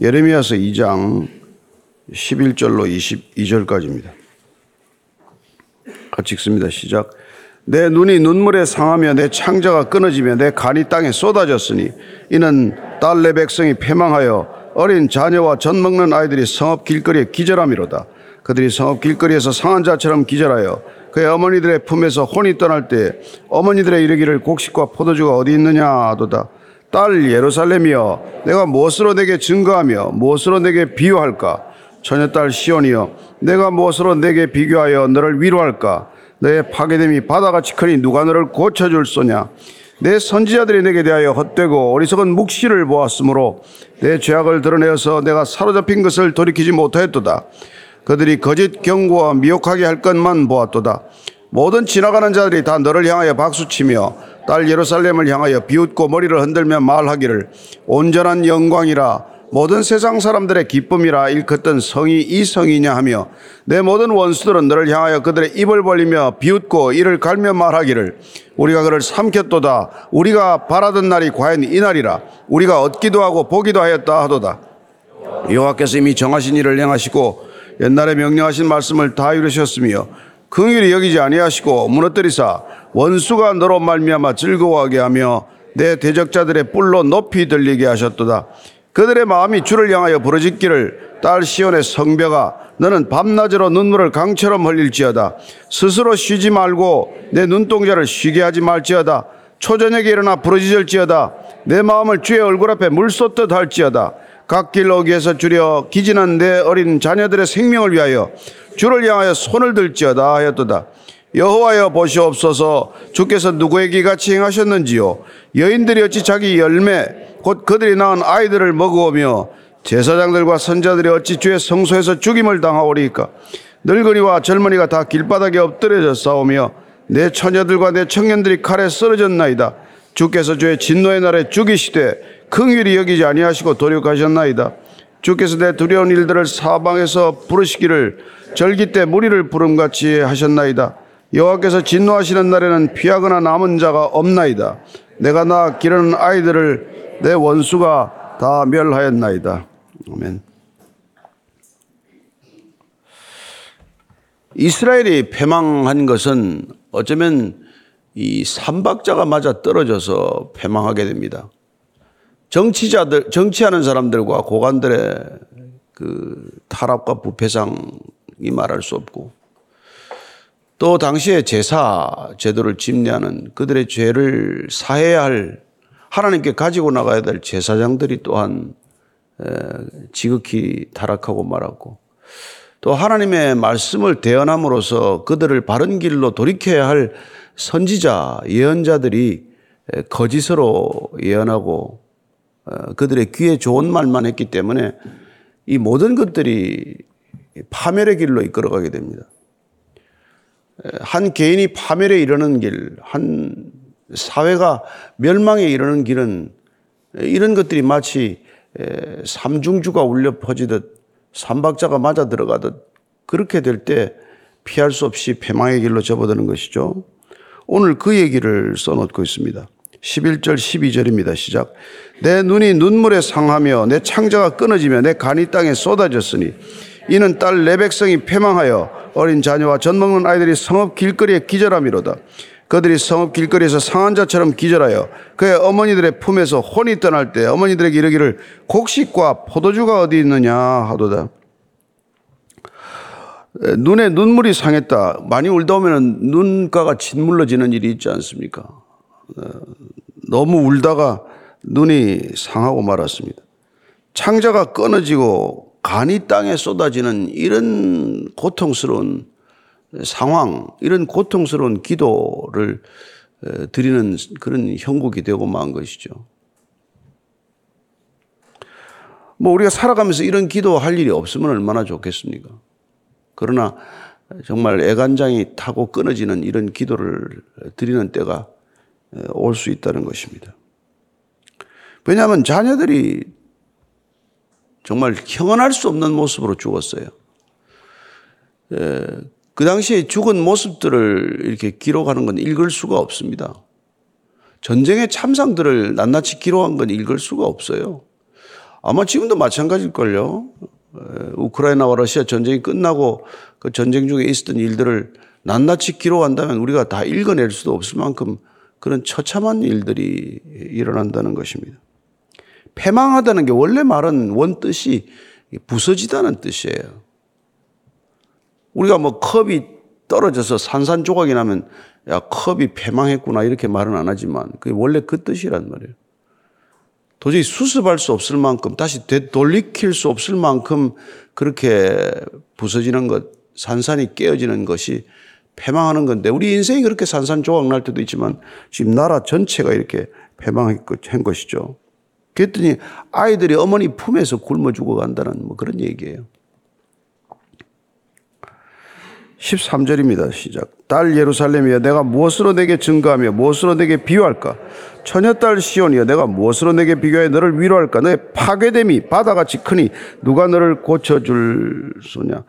예레미야서 2장 11절로 22절까지입니다. 같이 읽습니다. 시작. 내 눈이 눈물에 상하며 내 창자가 끊어지며 내 간이 땅에 쏟아졌으니 이는 딸내 백성이 패망하여 어린 자녀와 젖 먹는 아이들이 성읍 길거리에 기절함이로다. 그들이 성읍 길거리에서 상한 자처럼 기절하여 그의 어머니들의 품에서 혼이 떠날 때 어머니들의 이르기를 곡식과 포도주가 어디 있느냐 하도다. 딸 예루살렘이여 내가 무엇으로 내게 증거하며 무엇으로 내게 비유할까? 처녀 딸 시온이여 내가 무엇으로 내게 비교하여 너를 위로할까? 너의 파괴됨이 바다같이 크니 누가 너를 고쳐줄 소냐? 내 선지자들이 내게 대하여 헛되고 어리석은 묵시를 보았으므로 내 죄악을 드러내어서 내가 사로잡힌 것을 돌이키지 못하였도다. 그들이 거짓 경고와 미혹하게 할 것만 보았도다 모든 지나가는 자들이 다 너를 향하여 박수치며 딸 예루살렘을 향하여 비웃고 머리를 흔들며 말하기를 온전한 영광이라. 모든 세상 사람들의 기쁨이라 일컫던 성이 이 성이냐 하며 내 모든 원수들은 너를 향하여 그들의 입을 벌리며 비웃고 이를 갈며 말하기를 우리가 그를 삼켰도다. 우리가 바라던 날이 과연 이 날이라. 우리가 얻기도 하고 보기도 하였다 하도다. 여호와께서 이미 정하신 일을 행하시고 옛날에 명령하신 말씀을 다 이루셨으며 긍휼히 여기지 아니하시고 무너뜨리사 원수가 너로 말미암아 즐거워하게 하며 내 대적자들의 뿔로 높이 들리게 하셨도다. 그들의 마음이 주를 향하여 부르짖기를 딸 시온의 성벽아 너는 밤낮으로 눈물을 강처럼 흘릴지어다. 스스로 쉬지 말고 내 눈동자를 쉬게 하지 말지어다. 초저녁에 일어나 부르짖을지어다. 내 마음을 주의 얼굴 앞에 물 쏟듯 할지어다. 갓길 오기에서 주려 기진한 내 어린 자녀들의 생명을 위하여 주를 향하여 손을 들지어다 하였도다. 여호와여 보시옵소서. 주께서 누구에게 같이 행하셨는지요? 여인들이 어찌 자기 열매 곧 그들이 낳은 아이들을 먹어오며 제사장들과 선자들이 어찌 주의 성소에서 죽임을 당하오리까? 늙은이와 젊은이가 다 길바닥에 엎드려져 싸우며 내 처녀들과 내 청년들이 칼에 쓰러졌나이다. 주께서 주의 진노의 날에 죽이시되 긍휼히 여기지 아니하시고 도륙하셨나이다 주께서 내 두려운 일들을 사방에서 부르시기를 절기 때 무리를 부름같이 하셨나이다 여호와께서 진노하시는 날에는 피하거나 남은 자가 없나이다. 내가 나 기르는 아이들을 내 원수가 다 멸하였나이다. 아멘. 이스라엘이 패망한 것은 어쩌면 이 삼박자가 맞아 떨어져서 패망하게 됩니다. 정치자들, 정치하는 사람들과 고관들의 그 타락과 부패상이 말할 수 없고 또 당시에 제사 제도를 집례하는 그들의 죄를 사해야 할 하나님께 가지고 나가야 될 제사장들이 또한 지극히 타락하고 말았고 또 하나님의 말씀을 대언함으로써 그들을 바른 길로 돌이켜야 할 선지자 예언자들이 거짓으로 예언하고 어, 그들의 귀에 좋은 말만 했기 때문에 이 모든 것들이 파멸의 길로 이끌어가게 됩니다. 한 개인이 파멸에 이르는 길, 한 사회가 멸망에 이르는 길은 이런 것들이 마치 삼중주가 울려 퍼지듯 삼박자가 맞아 들어가듯 그렇게 될 때 피할 수 없이 패망의 길로 접어드는 것이죠. 오늘 그 얘기를 써놓고 있습니다. 11절, 12절입니다. 시작. 내 눈이 눈물에 상하며 내 창자가 끊어지며 내 간이 땅에 쏟아졌으니 이는 딸 내 백성이 패망하여 어린 자녀와 젖 먹는 아이들이 성읍 길거리에 기절함이로다. 그들이 성읍 길거리에서 상한 자처럼 기절하여 그의 어머니들의 품에서 혼이 떠날 때 어머니들에게 이르기를 곡식과 포도주가 어디 있느냐 하도다. 눈에 눈물이 상했다. 많이 울다 보면 눈가가 짓물러지는 일이 있지 않습니까? 어, 너무 울다가 눈이 상하고 말았습니다. 창자가 끊어지고 간이 땅에 쏟아지는 이런 고통스러운 상황, 이런 고통스러운 기도를 드리는 그런 형국이 되고 만 것이죠. 뭐 우리가 살아가면서 이런 기도할 일이 없으면 얼마나 좋겠습니까? 그러나 정말 애간장이 타고 끊어지는 이런 기도를 드리는 때가 올 수 있다는 것입니다. 왜냐하면 자녀들이 정말 형언할 수 없는 모습으로 죽었어요. 예, 그 당시에 죽은 모습들을 이렇게 기록하는 건 읽을 수가 없습니다. 전쟁의 참상들을 낱낱이 기록한 건 읽을 수가 없어요. 아마 지금도 마찬가지일걸요. 우크라이나와 러시아 전쟁이 끝나고 그 전쟁 중에 있었던 일들을 낱낱이 기록한다면 우리가 다 읽어낼 수도 없을 만큼 그런 처참한 일들이 일어난다는 것입니다. 패망하다는 게 원래 말은 원 뜻이 부서지다는 뜻이에요. 우리가 뭐 컵이 떨어져서 산산조각이 나면 야 컵이 패망했구나 이렇게 말은 안 하지만 그게 원래 그 뜻이란 말이에요. 도저히 수습할 수 없을 만큼 다시 되돌리킬 수 없을 만큼 그렇게 부서지는 것, 산산이 깨어지는 것이 패망하는 건데 우리 인생이 그렇게 산산조각 날 때도 있지만 지금 나라 전체가 이렇게 패망한 것이죠. 그랬더니 아이들이 어머니 품에서 굶어 죽어간다는 뭐 그런 얘기예요. 13절입니다. 시작. 딸 예루살렘이여 내가 무엇으로 내게 증거하며 무엇으로 내게 비유할까? 처녀딸 시온이여 내가 무엇으로 내게 비교해 너를 위로할까? 너의 파괴됨이 바다같이 크니 누가 너를 고쳐줄 소냐?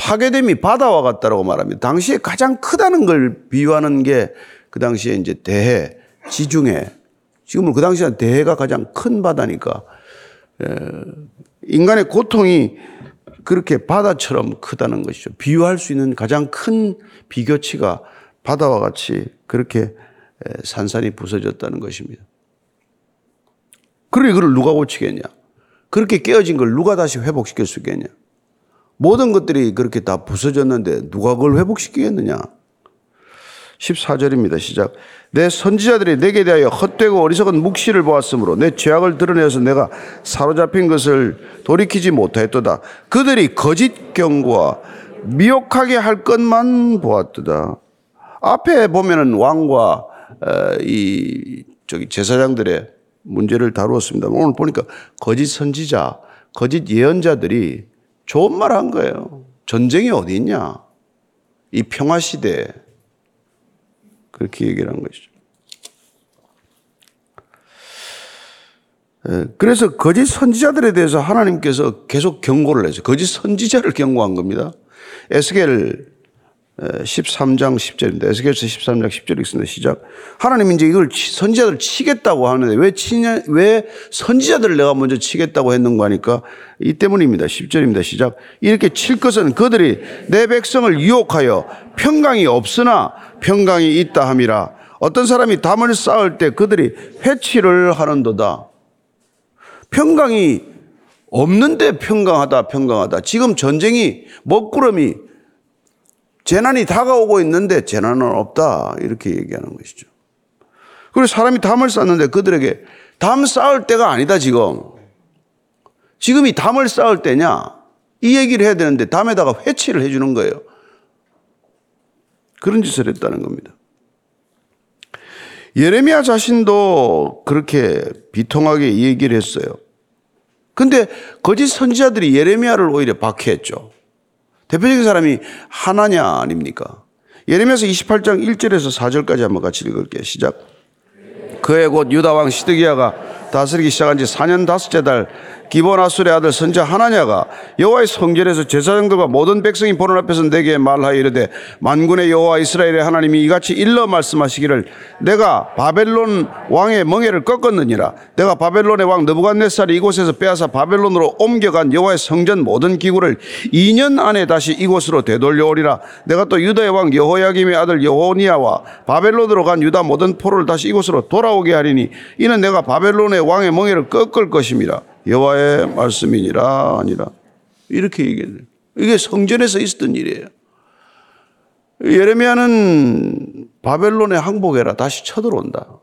파괴됨이 바다와 같다라고 말합니다. 당시에 가장 크다는 걸 비유하는 게 그 당시에 이제 대해, 지중해. 지금은 그 당시에 대해가 가장 큰 바다니까 인간의 고통이 그렇게 바다처럼 크다는 것이죠. 비유할 수 있는 가장 큰 비교치가 바다와 같이 그렇게 산산이 부서졌다는 것입니다. 그러니 그걸 누가 고치겠냐? 그렇게 깨어진 걸 누가 다시 회복시킬 수 있겠냐? 모든 것들이 그렇게 다 부서졌는데 누가 그걸 회복시키겠느냐? 14절입니다. 시작. 내 선지자들이 내게 대하여 헛되고 어리석은 묵시를 보았으므로 내 죄악을 드러내서 내가 사로잡힌 것을 돌이키지 못하였도다. 그들이 거짓 경고와 미혹하게 할 것만 보았도다. 앞에 보면은 왕과 이 저기 제사장들의 문제를 다루었습니다. 오늘 보니까 거짓 선지자, 거짓 예언자들이 좋은 말 한 거예요. 전쟁이 어디 있냐? 이 평화 시대에 그렇게 얘기를 한 것이죠. 예, 그래서 거짓 선지자들에 대해서 하나님께서 계속 경고를 했어요. 거짓 선지자를 경고한 겁니다. 에스겔 13장 10절입니다. 에스겔서 13장 10절이 있습니다. 시작. 하나님 이제 이걸 선지자들 치겠다고 하는데 왜 치냐, 왜 선지자들을 내가 먼저 치겠다고 했는가 하니까 이 때문입니다. 10절입니다. 시작. 이렇게 칠 것은 그들이 내 백성을 유혹하여 평강이 없으나 평강이 있다 함이라. 어떤 사람이 담을 쌓을 때 그들이 회치를 하는도다. 평강이 없는데 평강하다, 평강하다. 지금 전쟁이 먹구름이 재난이 다가오고 있는데 재난은 없다. 이렇게 얘기하는 것이죠. 그리고 사람이 담을 쌓는데 그들에게 담 쌓을 때가 아니다, 지금. 지금이 담을 쌓을 때냐? 이 얘기를 해야 되는데 담에다가 회치를 해주는 거예요. 그런 짓을 했다는 겁니다. 예레미야 자신도 그렇게 비통하게 이 얘기를 했어요. 근데 거짓 선지자들이 예레미야를 오히려 박해했죠. 대표적인 사람이 하나냐 아닙니까? 예레미야서 28장 1절에서 4절까지 한번 같이 읽을게요. 시작. 그해 곧 유다 왕 시드기야가 다스리기 시작한 지 4년 다섯째 달 기본아술의 아들 선자 하나냐가 여호와의 성전에서 제사장들과 모든 백성이 보는 앞에서 내게 말하여 이르되 만군의 여호와 이스라엘의 하나님이 이같이 일러 말씀하시기를 내가 바벨론 왕의 멍에를 꺾었느니라. 내가 바벨론의 왕 느부갓네살이 이곳에서 빼앗아 바벨론으로 옮겨간 여호와의 성전 모든 기구를 2년 안에 다시 이곳으로 되돌려 오리라. 내가 또 유다의 왕 여호야김의 아들 여호니아와 바벨론으로 간 유다 모든 포로를 다시 이곳으로 돌아오게 하리니 이는 내가 바벨론의 왕의 멍에를 꺾을 것임이라 여호와의 말씀이니라 아니라 이렇게 얘기해요. 이게 성전에서 있었던 일이에요. 예레미야는 바벨론에 항복해라 다시 쳐들어온다.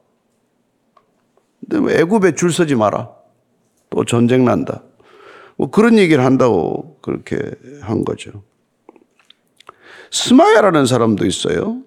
근데 뭐 애굽에 줄 서지 마라. 또 전쟁 난다. 뭐 그런 얘기를 한다고 그렇게 한 거죠. 스마야라는 사람도 있어요.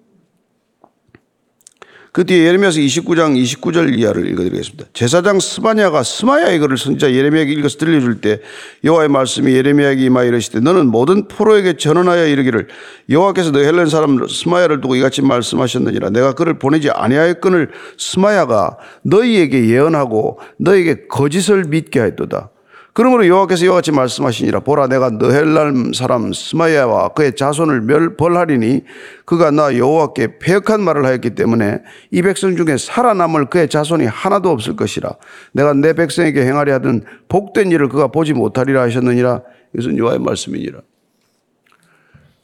그 뒤에 예레미야서 29장 29절 이하를 읽어드리겠습니다. 제사장 스바냐가 스마야의 글을 선지자 예레미야에게 읽어서 들려줄 때 여호와의 말씀이 예레미야에게 임하여 이르시되 너는 모든 포로에게 전언하여 이르기를 여호와께서 너 헬렌 사람 스마야를 두고 이같이 말씀하셨느니라 내가 그를 보내지 아니하였건을 스마야가 너희에게 예언하고 너에게 거짓을 믿게 하였도다. 그러므로 여호와께서 이와 같이 말씀하시니라. 보라 내가 너헬람 사람 스마야와 그의 자손을 멸 벌하리니 그가 나 여호와께 패역한 말을 하였기 때문에 이 백성 중에 살아남을 그의 자손이 하나도 없을 것이라. 내가 내 백성에게 행하려 하던 복된 일을 그가 보지 못하리라 하셨느니라. 이것은 여호와의 말씀이니라.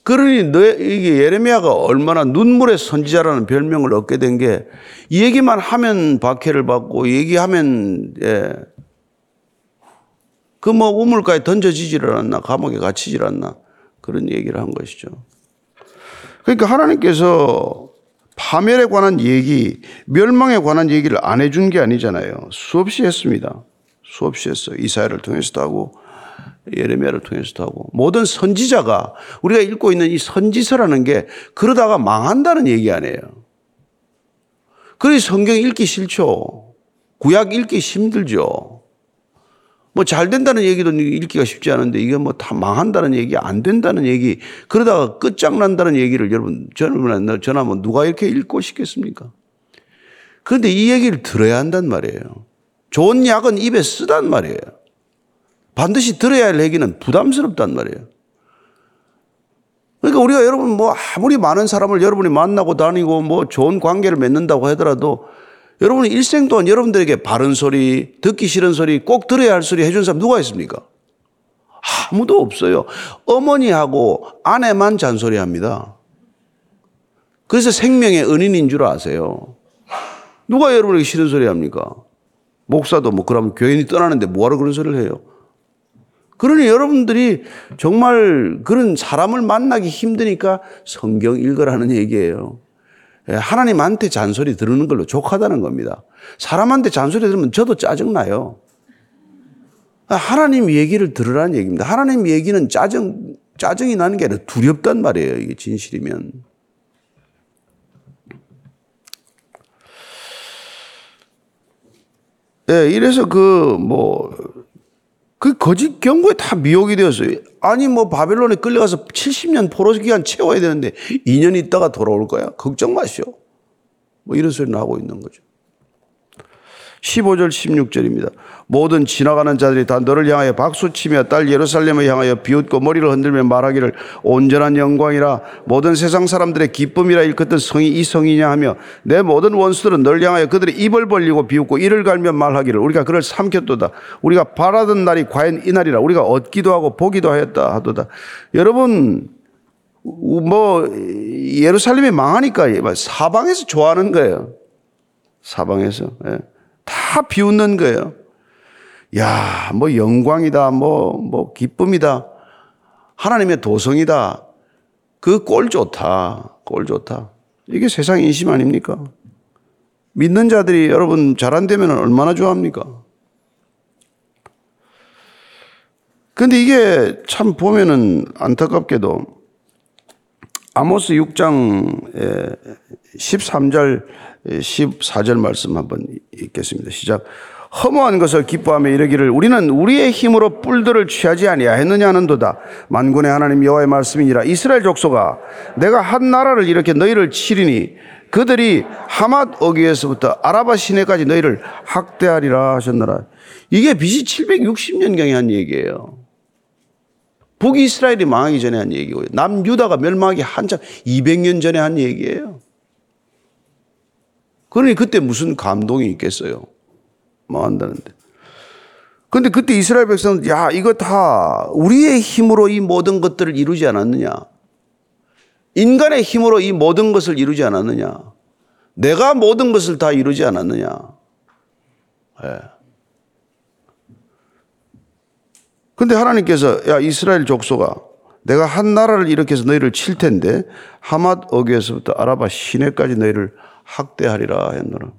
그러니 너 이게 예레미야가 얼마나 눈물의 선지자라는 별명을 얻게 된 게 이 얘기만 하면 박해를 받고 얘기하면 예. 그 뭐 우물가에 던져지질 않았나 감옥에 갇히질 않나 그런 얘기를 한 것이죠. 그러니까 하나님께서 파멸에 관한 얘기, 멸망에 관한 얘기를 안 해준 게 아니잖아요. 수없이 했습니다. 수없이 했어요. 이사야를 통해서도 하고 예레미야를 통해서도 하고 모든 선지자가 우리가 읽고 있는 이 선지서라는 게 그러다가 망한다는 얘기 아니에요. 그래서 성경 읽기 싫죠. 구약 읽기 힘들죠. 뭐 잘 된다는 얘기도 읽기가 쉽지 않은데 이게 뭐 다 망한다는 얘기, 안 된다는 얘기, 그러다가 끝장난다는 얘기를 여러분, 저는 전하면 누가 이렇게 읽고 싶겠습니까? 그런데 이 얘기를 들어야 한단 말이에요. 좋은 약은 입에 쓰단 말이에요. 반드시 들어야 할 얘기는 부담스럽단 말이에요. 그러니까 우리가 여러분 뭐 아무리 많은 사람을 여러분이 만나고 다니고 뭐 좋은 관계를 맺는다고 하더라도 여러분이 일생 동안 여러분들에게 바른 소리, 듣기 싫은 소리, 꼭 들어야 할 소리 해준 사람 누가 있습니까? 아무도 없어요. 어머니하고 아내만 잔소리 합니다. 그래서 생명의 은인인 줄 아세요. 누가 여러분에게 싫은 소리 합니까? 목사도 뭐 그러면 교인이 떠나는데 뭐하러 그런 소리를 해요? 그러니 여러분들이 정말 그런 사람을 만나기 힘드니까 성경 읽으라는 얘기예요. 예, 하나님한테 잔소리 들으는 걸로 족하다는 겁니다. 사람한테 잔소리 들으면 저도 짜증나요. 하나님 얘기를 들으라는 얘기입니다. 하나님 얘기는 짜증, 짜증이 나는 게 아니라 두렵단 말이에요. 이게 진실이면. 예, 이래서 그, 뭐, 그 거짓 경고에 다 미혹이 되었어요. 아니 뭐 바벨론에 끌려가서 70년 포로 기간 채워야 되는데 2년 있다가 돌아올 거야. 걱정 마시오. 뭐 이런 소리를 하고 있는 거죠. 15절 16절입니다. 모든 지나가는 자들이 다 너를 향하여 박수치며 딸 예루살렘을 향하여 비웃고 머리를 흔들며 말하기를 온전한 영광이라. 모든 세상 사람들의 기쁨이라 일컫던 성이 이 성이냐 하며 내 모든 원수들은 널 향하여 그들의 입을 벌리고 비웃고 이를 갈며 말하기를 우리가 그를 삼켰도다. 우리가 바라던 날이 과연 이 날이라 우리가 얻기도 하고 보기도 하였다 하도다. 여러분 뭐 예루살렘이 망하니까 사방에서 좋아하는 거예요. 사방에서. 예. 다 비웃는 거예요. 야, 뭐 영광이다, 뭐, 뭐 기쁨이다. 하나님의 도성이다. 그 꼴 좋다. 꼴 좋다. 이게 세상 인심 아닙니까? 믿는 자들이 여러분 잘 안 되면 얼마나 좋아합니까? 근데 이게 참 보면은 안타깝게도 아모스 6장 13절 14절 말씀 한번 읽겠습니다. 시작. 허무한 것을 기뻐하며 이르기를 우리는 우리의 힘으로 뿔들을 취하지 아니하였느냐 하는도다. 만군의 하나님 여호와의 말씀이니라. 이스라엘 족속아 내가 한 나라를 이렇게 너희를 치리니 그들이 하맛 어기에서부터 아라바 시내까지 너희를 학대하리라 하셨노라. 이게 BC 760년경에 한 얘기예요. 북이스라엘이 망하기 전에 한 얘기고요. 남유다가 멸망하기 한참 200년 전에 한 얘기예요. 그러니 그때 무슨 감동이 있겠어요? 뭐 한다는데. 근데 그때 이스라엘 백성은 야, 이거 다 우리의 힘으로 이 모든 것들을 이루지 않았느냐? 인간의 힘으로 이 모든 것을 이루지 않았느냐? 내가 모든 것을 다 이루지 않았느냐? 예. 근데 하나님께서 야, 이스라엘 족속아 내가 한 나라를 일으켜서 너희를 칠 텐데 하맛 어귀에서부터 아라바 시내까지 너희를 학대하리라 했노라.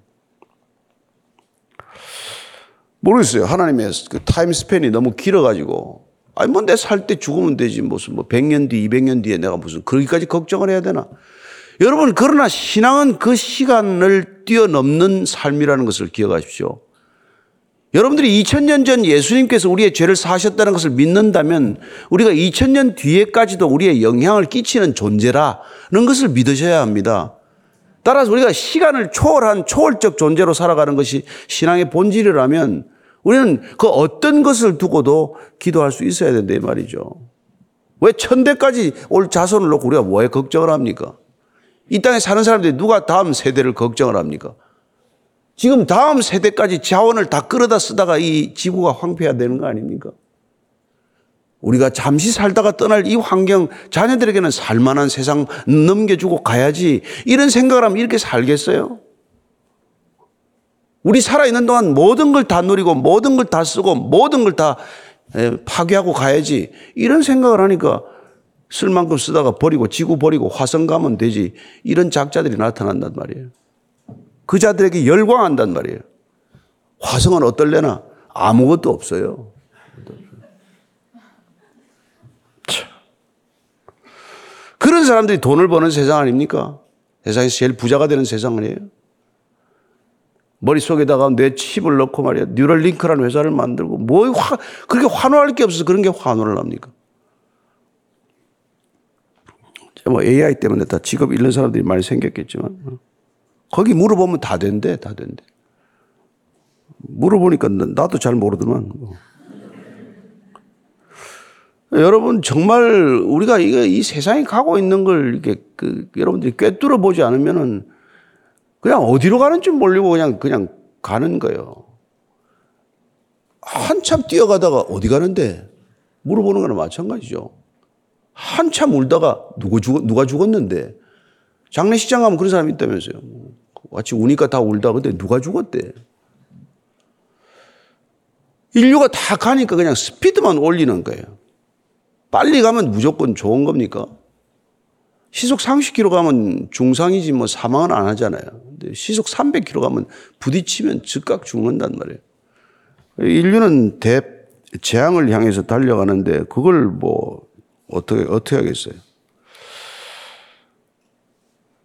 모르겠어요. 하나님의 그 타임 스팬이 너무 길어가지고. 아니, 뭐 내 살 때 죽으면 되지. 무슨 뭐 100년 뒤, 200년 뒤에 내가 무슨 거기까지 걱정을 해야 되나. 여러분, 그러나 신앙은 그 시간을 뛰어넘는 삶이라는 것을 기억하십시오. 여러분들이 2000년 전 예수님께서 우리의 죄를 사하셨다는 것을 믿는다면 우리가 2000년 뒤에까지도 우리의 영향을 끼치는 존재라는 것을 믿으셔야 합니다. 따라서 우리가 시간을 초월한 초월적 존재로 살아가는 것이 신앙의 본질이라면 우리는 그 어떤 것을 두고도 기도할 수 있어야 된다 이 말이죠. 왜 천대까지 올 자손을 놓고 우리가 뭐에 걱정을 합니까? 이 땅에 사는 사람들이 누가 다음 세대를 걱정을 합니까? 지금 다음 세대까지 자원을 다 끌어다 쓰다가 이 지구가 황폐화 되는 거 아닙니까? 우리가 잠시 살다가 떠날 이 환경, 자녀들에게는 살만한 세상 넘겨주고 가야지. 이런 생각을 하면 이렇게 살겠어요? 우리 살아있는 동안 모든 걸 다 누리고 모든 걸 다 쓰고 모든 걸 다 파괴하고 가야지. 이런 생각을 하니까 쓸 만큼 쓰다가 버리고 지구 버리고 화성 가면 되지. 이런 작자들이 나타난단 말이에요. 그 자들에게 열광한단 말이에요. 화성은 어떨래나? 아무것도 없어요. 그런 사람들이 돈을 버는 세상 아닙니까? 세상에서 제일 부자가 되는 세상 아니에요? 머릿속에다가 내 칩을 넣고 말이야. 뉴럴링크라는 회사를 만들고 뭐 화, 그렇게 환호할 게 없어서 그런 게 환호를 합니까? 뭐 AI 때문에 다 직업 잃는 사람들이 많이 생겼겠지만 거기 물어보면 다 된대, 다 된대. 물어보니까 나도 잘 모르더만. 뭐. 여러분 정말 우리가 이게 이 세상에 가고 있는 걸 이렇게 그 여러분들이 꿰뚫어 보지 않으면은 그냥 어디로 가는지 모르고 그냥 그냥 가는 거예요. 한참 뛰어가다가 어디 가는데 물어보는 거나 마찬가지죠. 한참 울다가 누구 죽 누가 죽었는데 장례식장 가면 그런 사람이 있다면서요. 마치 우니까 다 울다 근데 누가 죽었대. 인류가 다 가니까 그냥 스피드만 올리는 거예요. 빨리 가면 무조건 좋은 겁니까? 시속 30km 가면 중상이지 뭐 사망은 안 하잖아요. 근데 시속 300km 가면 부딪히면 즉각 죽는단 말이에요. 인류는 대 재앙을 향해서 달려가는데 그걸 뭐 어떻게 어떻게 하겠어요?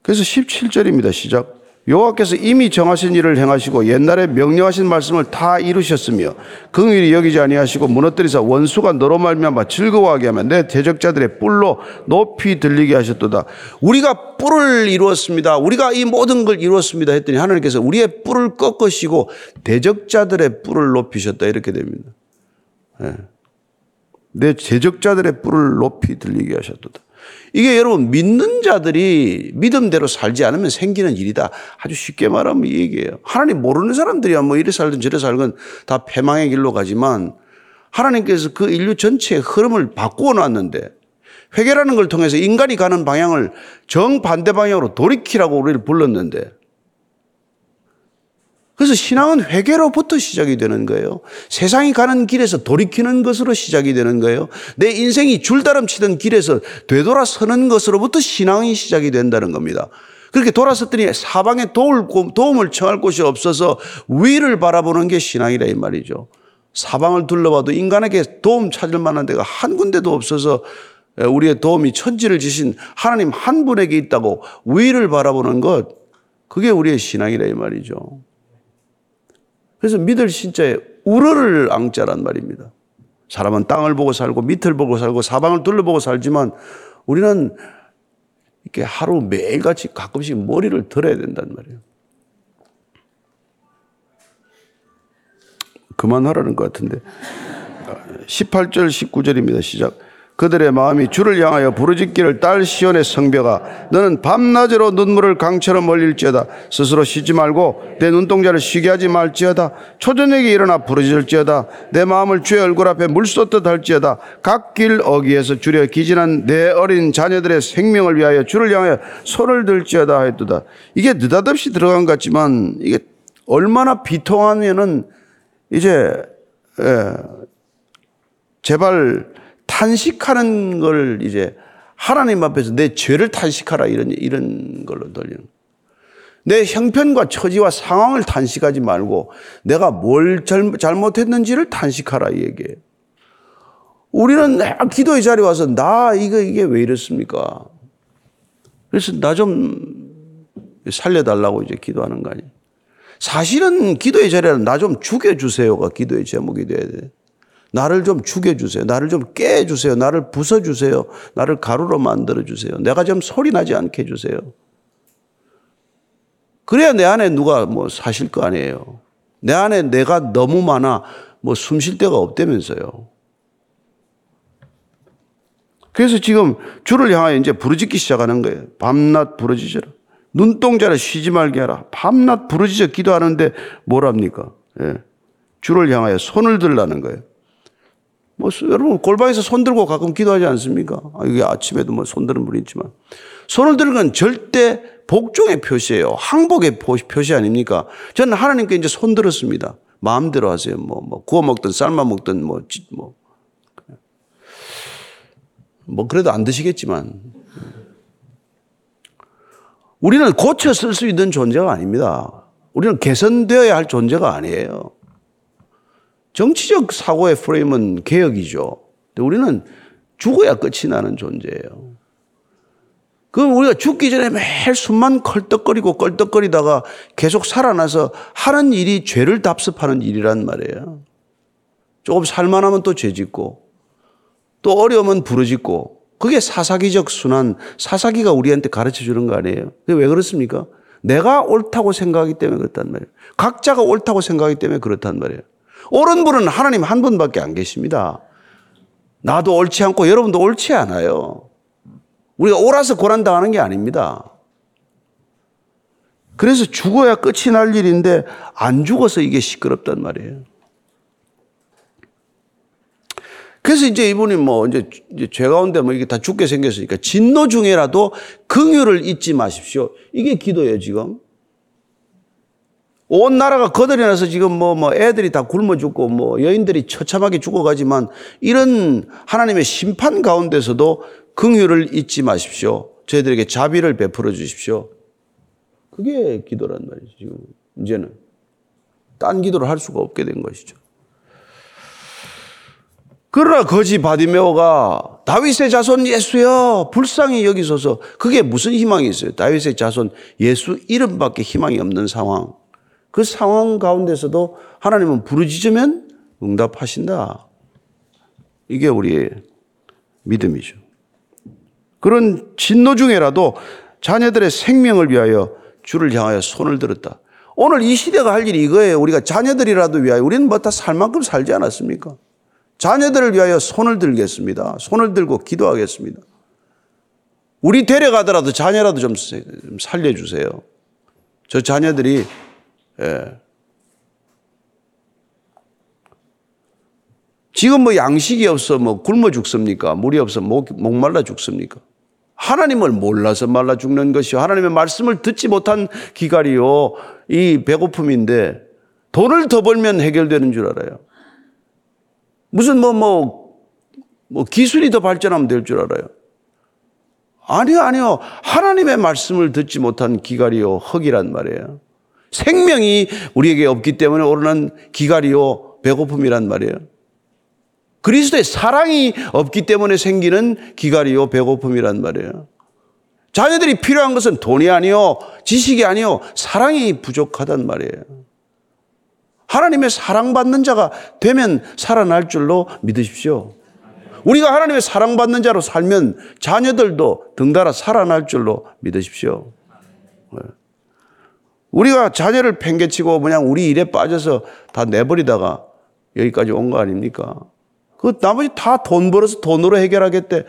그래서 17절입니다. 시작. 여호와께서 이미 정하신 일을 행하시고 옛날에 명령하신 말씀을 다 이루셨으며 긍휼히 여기지 아니하시고 무너뜨리사 원수가 너로 말미암아 즐거워하게 하면 내 대적자들의 뿔로 높이 들리게 하셨도다. 우리가 뿔을 이루었습니다. 우리가 이 모든 걸 이루었습니다 했더니 하나님께서 우리의 뿔을 꺾으시고 대적자들의 뿔을 높이셨다 이렇게 됩니다. 네. 내 대적자들의 뿔을 높이 들리게 하셨도다. 이게 여러분 믿는 자들이 믿음대로 살지 않으면 생기는 일이다. 아주 쉽게 말하면 이 얘기예요. 하나님 모르는 사람들이야 뭐 이래 살든 저래 살건 다 패망의 길로 가지만 하나님께서 그 인류 전체의 흐름을 바꾸어 놨는데 회개라는 걸 통해서 인간이 가는 방향을 정반대 방향으로 돌이키라고 우리를 불렀는데 그래서 신앙은 회개로부터 시작이 되는 거예요. 세상이 가는 길에서 돌이키는 것으로 시작이 되는 거예요. 내 인생이 줄다름 치던 길에서 되돌아서는 것으로부터 신앙이 시작이 된다는 겁니다. 그렇게 돌아섰더니 사방에 도울, 도움을 청할 곳이 없어서 위를 바라보는 게 신앙이라 이 말이죠. 사방을 둘러봐도 인간에게 도움 찾을 만한 데가 한 군데도 없어서 우리의 도움이 천지를 지신 하나님 한 분에게 있다고 위를 바라보는 것, 그게 우리의 신앙이라 이 말이죠. 그래서 믿을 신자에 우러를 앙자란 말입니다. 사람은 땅을 보고 살고 밑을 보고 살고 사방을 둘러보고 살지만 우리는 이렇게 하루 매일같이 가끔씩 머리를 들어야 된단 말이에요. 그만하라는 것 같은데. 18절, 19절입니다. 시작. 그들의 마음이 주를 향하여 부르짖기를 딸 시온의 성벽아 너는 밤낮으로 눈물을 강처럼 흘릴지어다. 스스로 쉬지 말고 내 눈동자를 쉬게 하지 말지어다. 초저녁에 일어나 부르짖을지어다. 내 마음을 주의 얼굴 앞에 물 쏟듯 할지어다. 각 길 어기에서 주려 기진한 내 어린 자녀들의 생명을 위하여 주를 향하여 손을 들지어다 하였도다. 이게 느닷없이 들어간 것 같지만 이게 얼마나 비통하면은 이제 예, 제발 탄식하는 걸 이제 하나님 앞에서 내 죄를 탄식하라 이런 이런 걸로 돌리는. 내 형편과 처지와 상황을 탄식하지 말고 내가 뭘 잘못했는지를 탄식하라 이 얘기예요. 우리는 기도의 자리에 와서 나 이거 이게 왜 이렇습니까? 그래서 나 좀 살려달라고 이제 기도하는 거 아니에요. 사실은 기도의 자리에는 나 좀 죽여주세요가 기도의 제목이 돼야 돼. 나를 좀 죽여주세요. 나를 좀 깨주세요. 나를 부숴주세요. 나를 가루로 만들어주세요. 내가 좀 소리 나지 않게 해주세요. 그래야 내 안에 누가 뭐 사실 거 아니에요. 내 안에 내가 너무 많아 뭐 숨 쉴 데가 없다면서요. 그래서 지금 주를 향하여 이제 부르짖기 시작하는 거예요. 밤낮 부르짖어라. 눈동자를 쉬지 말게 하라. 밤낮 부르짖어 기도하는데 뭐랍니까? 예. 주를 향하여 손을 들라는 거예요. 뭐 여러분 골방에서 손 들고 가끔 기도하지 않습니까? 아, 이게 아침에도 뭐 손 드는 분이 있지만 손을 드는 건 절대 복종의 표시예요. 항복의 표시 아닙니까? 저는 하나님께 이제 손 들었습니다. 마음대로 하세요. 뭐, 뭐 구워 먹든 삶아 먹든 뭐, 뭐. 뭐 그래도 안 드시겠지만 우리는 고쳐 쓸 수 있는 존재가 아닙니다. 우리는 개선되어야 할 존재가 아니에요. 정치적 사고의 프레임은 개혁이죠. 근데 우리는 죽어야 끝이 나는 존재예요. 그럼 우리가 죽기 전에 매일 숨만 컬떡거리고 껄떡거리다가 계속 살아나서 하는 일이 죄를 답습하는 일이란 말이에요. 조금 살만하면 또 죄짓고 또 어려우면 부르짖고 그게 사사기적 순환, 사사기가 우리한테 가르쳐 주는 거 아니에요? 그게 왜 그렇습니까? 내가 옳다고 생각하기 때문에 그렇단 말이에요. 각자가 옳다고 생각하기 때문에 그렇단 말이에요. 옳은 분은 하나님 한 분밖에 안 계십니다. 나도 옳지 않고 여러분도 옳지 않아요. 우리가 옳아서 고난당하는 게 아닙니다. 그래서 죽어야 끝이 날 일인데 안 죽어서 이게 시끄럽단 말이에요. 그래서 이제 이분이 뭐 이제, 죄 가운데 뭐 이게 다 죽게 생겼으니까 진노 중에라도 긍휼을 잊지 마십시오. 이게 기도예요, 지금. 온 나라가 거들이 나서 지금 뭐, 뭐 애들이 다 굶어 죽고 뭐 여인들이 처참하게 죽어가지만 이런 하나님의 심판 가운데서도 긍휼을 잊지 마십시오. 저희들에게 자비를 베풀어 주십시오. 그게 기도란 말이죠, 지금. 이제는. 딴 기도를 할 수가 없게 된 것이죠. 그러나 거지 바디메오가 다윗의 자손 예수여 불쌍히 여기소서 그게 무슨 희망이 있어요? 다윗의 자손 예수 이름밖에 희망이 없는 상황. 그 상황 가운데서도 하나님은 부르짖으면 응답하신다. 이게 우리의 믿음이죠. 그런 진노 중에라도 자녀들의 생명을 위하여 주를 향하여 손을 들었다. 오늘 이 시대가 할 일이 이거예요. 우리가 자녀들이라도 위하여 우리는 뭐 다 살 만큼 살지 않았습니까? 자녀들을 위하여 손을 들겠습니다. 손을 들고 기도하겠습니다. 우리 데려가더라도 자녀라도 좀 살려주세요. 저 자녀들이, 예. 지금 뭐 양식이 없어 뭐 굶어 죽습니까? 물이 없어 목, 목말라 죽습니까? 하나님을 몰라서 말라 죽는 것이요. 하나님의 말씀을 듣지 못한 기갈이요. 이 배고픔인데 돈을 더 벌면 해결되는 줄 알아요. 무슨 뭐, 뭐, 뭐 기술이 더 발전하면 될 줄 알아요. 아니요, 아니요. 하나님의 말씀을 듣지 못한 기갈이요, 흙이란 말이에요. 생명이 우리에게 없기 때문에 오르는 기갈이요, 배고픔이란 말이에요. 그리스도의 사랑이 없기 때문에 생기는 기갈이요, 배고픔이란 말이에요. 자녀들이 필요한 것은 돈이 아니요, 지식이 아니요, 사랑이 부족하단 말이에요. 하나님의 사랑받는 자가 되면 살아날 줄로 믿으십시오. 우리가 하나님의 사랑받는 자로 살면 자녀들도 등달아 살아날 줄로 믿으십시오. 네. 우리가 자녀를 팽개치고 그냥 우리 일에 빠져서 다 내버리다가 여기까지 온 거 아닙니까? 그 나머지 다 돈 벌어서 돈으로 해결하겠대.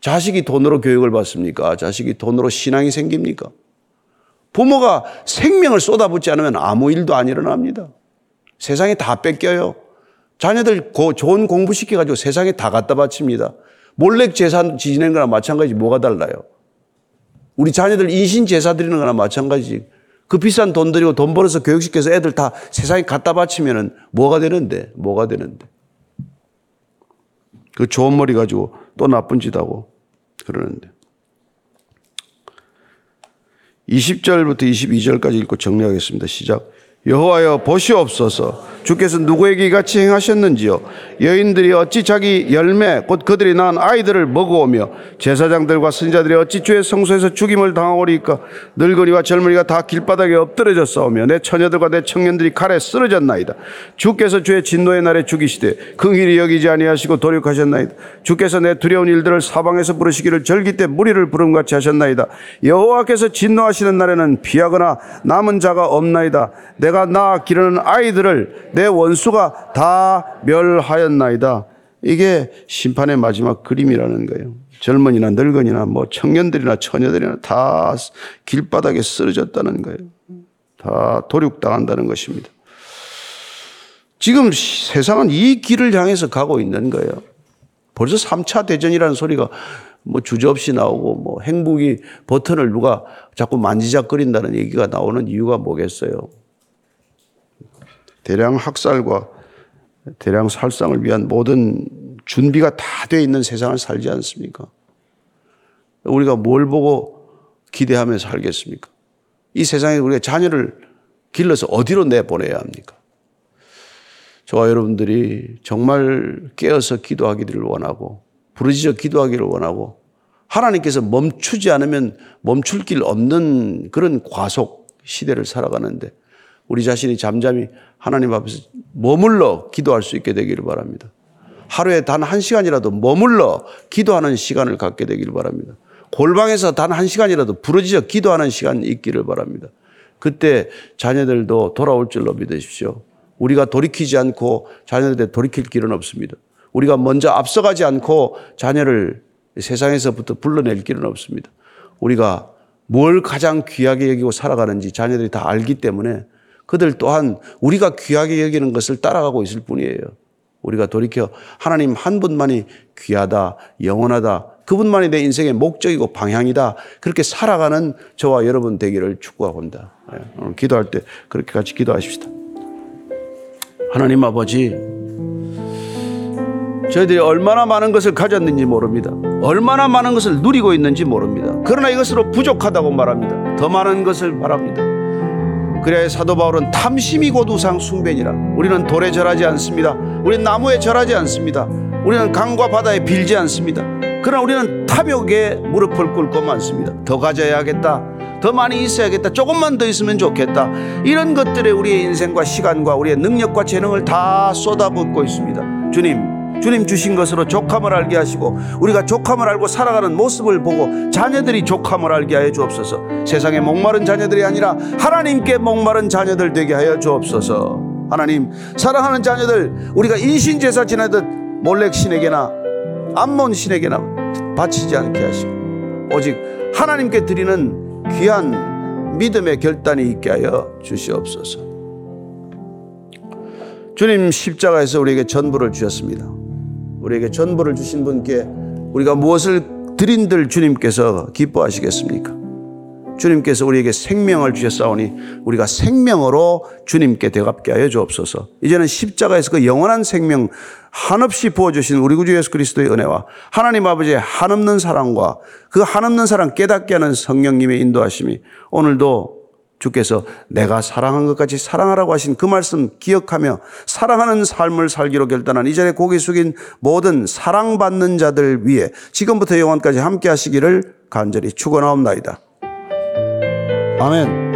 자식이 돈으로 교육을 받습니까? 자식이 돈으로 신앙이 생깁니까? 부모가 생명을 쏟아붓지 않으면 아무 일도 안 일어납니다. 세상에 다 뺏겨요. 자녀들 고, 좋은 공부 시켜가지고 세상에 다 갖다 바칩니다. 몰래 재산 지내는 거나 마찬가지 뭐가 달라요? 우리 자녀들 인신 제사 드리는 거나 마찬가지. 그 비싼 돈 들이고 돈 벌어서 교육시켜서 애들 다 세상에 갖다 바치면은 뭐가 되는데? 뭐가 되는데? 그 좋은 머리 가지고 또 나쁜 짓 하고 그러는데. 20절부터 22절까지 읽고 정리하겠습니다. 시작. 여호와여 보시옵소서. 주께서 누구에게 같이 행하셨는지요? 여인들이 어찌 자기 열매 곧 그들이 낳은 아이들을 먹어오며 제사장들과 선자들이 어찌 주의 성소에서 죽임을 당하오리까? 늙은이와 젊은이가 다 길바닥에 엎드려져 싸우며 내 처녀들과 내 청년들이 칼에 쓰러졌나이다. 주께서 주의 진노의 날에 죽이시되 긍휼히 여기지 아니하시고 도륙하셨나이다. 주께서 내 두려운 일들을 사방에서 부르시기를 절기 때 무리를 부름같이 하셨나이다. 여호와께서 진노하시는 날에는 피하거나 남은 자가 없나이다. 내가 내가 낳아 기르는 아이들을 내 원수가 다 멸하였나이다. 이게 심판의 마지막 그림이라는 거예요. 젊은이나 늙은이나 뭐 청년들이나 처녀들이나 다 길바닥에 쓰러졌다는 거예요. 다 도륙당한다는 것입니다. 지금 세상은 이 길을 향해서 가고 있는 거예요. 벌써 3차 대전이라는 소리가 뭐 주저없이 나오고 뭐 행복이 버튼을 누가 자꾸 만지작거린다는 얘기가 나오는 이유가 뭐겠어요? 대량 학살과 대량 살상을 위한 모든 준비가 다 돼 있는 세상을 살지 않습니까? 우리가 뭘 보고 기대하며 살겠습니까? 이 세상에 우리가 자녀를 길러서 어디로 내보내야 합니까? 저와 여러분들이 정말 깨어서 기도하기를 원하고 부르짖어 기도하기를 원하고 하나님께서 멈추지 않으면 멈출 길 없는 그런 과속 시대를 살아가는데 우리 자신이 잠잠히 하나님 앞에서 머물러 기도할 수 있게 되기를 바랍니다. 하루에 단 한 시간이라도 머물러 기도하는 시간을 갖게 되기를 바랍니다. 골방에서 단 한 시간이라도 부르짖어 기도하는 시간이 있기를 바랍니다. 그때 자녀들도 돌아올 줄로 믿으십시오. 우리가 돌이키지 않고 자녀들에 돌이킬 길은 없습니다. 우리가 먼저 앞서가지 않고 자녀를 세상에서부터 불러낼 길은 없습니다. 우리가 뭘 가장 귀하게 여기고 살아가는지 자녀들이 다 알기 때문에 그들 또한 우리가 귀하게 여기는 것을 따라가고 있을 뿐이에요. 우리가 돌이켜 하나님 한 분만이 귀하다, 영원하다, 그분만이 내 인생의 목적이고 방향이다. 그렇게 살아가는 저와 여러분 되기를 축복합니다. 예, 오늘 기도할 때 그렇게 같이 기도하십시다. 하나님 아버지, 저희들이 얼마나 많은 것을 가졌는지 모릅니다. 얼마나 많은 것을 누리고 있는지 모릅니다. 그러나 이것으로 부족하다고 말합니다. 더 많은 것을 바랍니다. 그래야 사도 바울은 탐심이 곧 우상 숭배니라. 우리는 돌에 절하지 않습니다. 우리는 나무에 절하지 않습니다. 우리는 강과 바다에 빌지 않습니다. 그러나 우리는 탐욕에 무릎을 꿇고 많습니다. 더 가져야겠다. 더 많이 있어야겠다. 조금만 더 있으면 좋겠다. 이런 것들에 우리의 인생과 시간과 우리의 능력과 재능을 다 쏟아붓고 있습니다. 주님, 주님 주신 것으로 족함을 알게 하시고 우리가 족함을 알고 살아가는 모습을 보고 자녀들이 족함을 알게 하여 주옵소서. 세상에 목마른 자녀들이 아니라 하나님께 목마른 자녀들 되게 하여 주옵소서. 하나님 사랑하는 자녀들 우리가 인신 제사 지내듯 몰렉 신에게나 암몬 신에게나 바치지 않게 하시고 오직 하나님께 드리는 귀한 믿음의 결단이 있게 하여 주시옵소서. 주님 십자가에서 우리에게 전부를 주셨습니다. 우리에게 전부를 주신 분께 우리가 무엇을 드린들 주님께서 기뻐하시겠습니까? 주님께서 우리에게 생명을 주셨사오니 우리가 생명으로 주님께 대갚게 하여 주옵소서. 이제는 십자가에서 그 영원한 생명 한없이 부어주신 우리 구주 예수 그리스도의 은혜와 하나님 아버지의 한없는 사랑과 그 한없는 사랑 깨닫게 하는 성령님의 인도하심이 오늘도 주께서 내가 사랑한 것 같이 사랑하라고 하신 그 말씀 기억하며 사랑하는 삶을 살기로 결단한 이 자리에 고개 숙인 모든 사랑받는 자들 위해 지금부터 영원까지 함께 하시기를 간절히 축원하옵나이다. 아멘.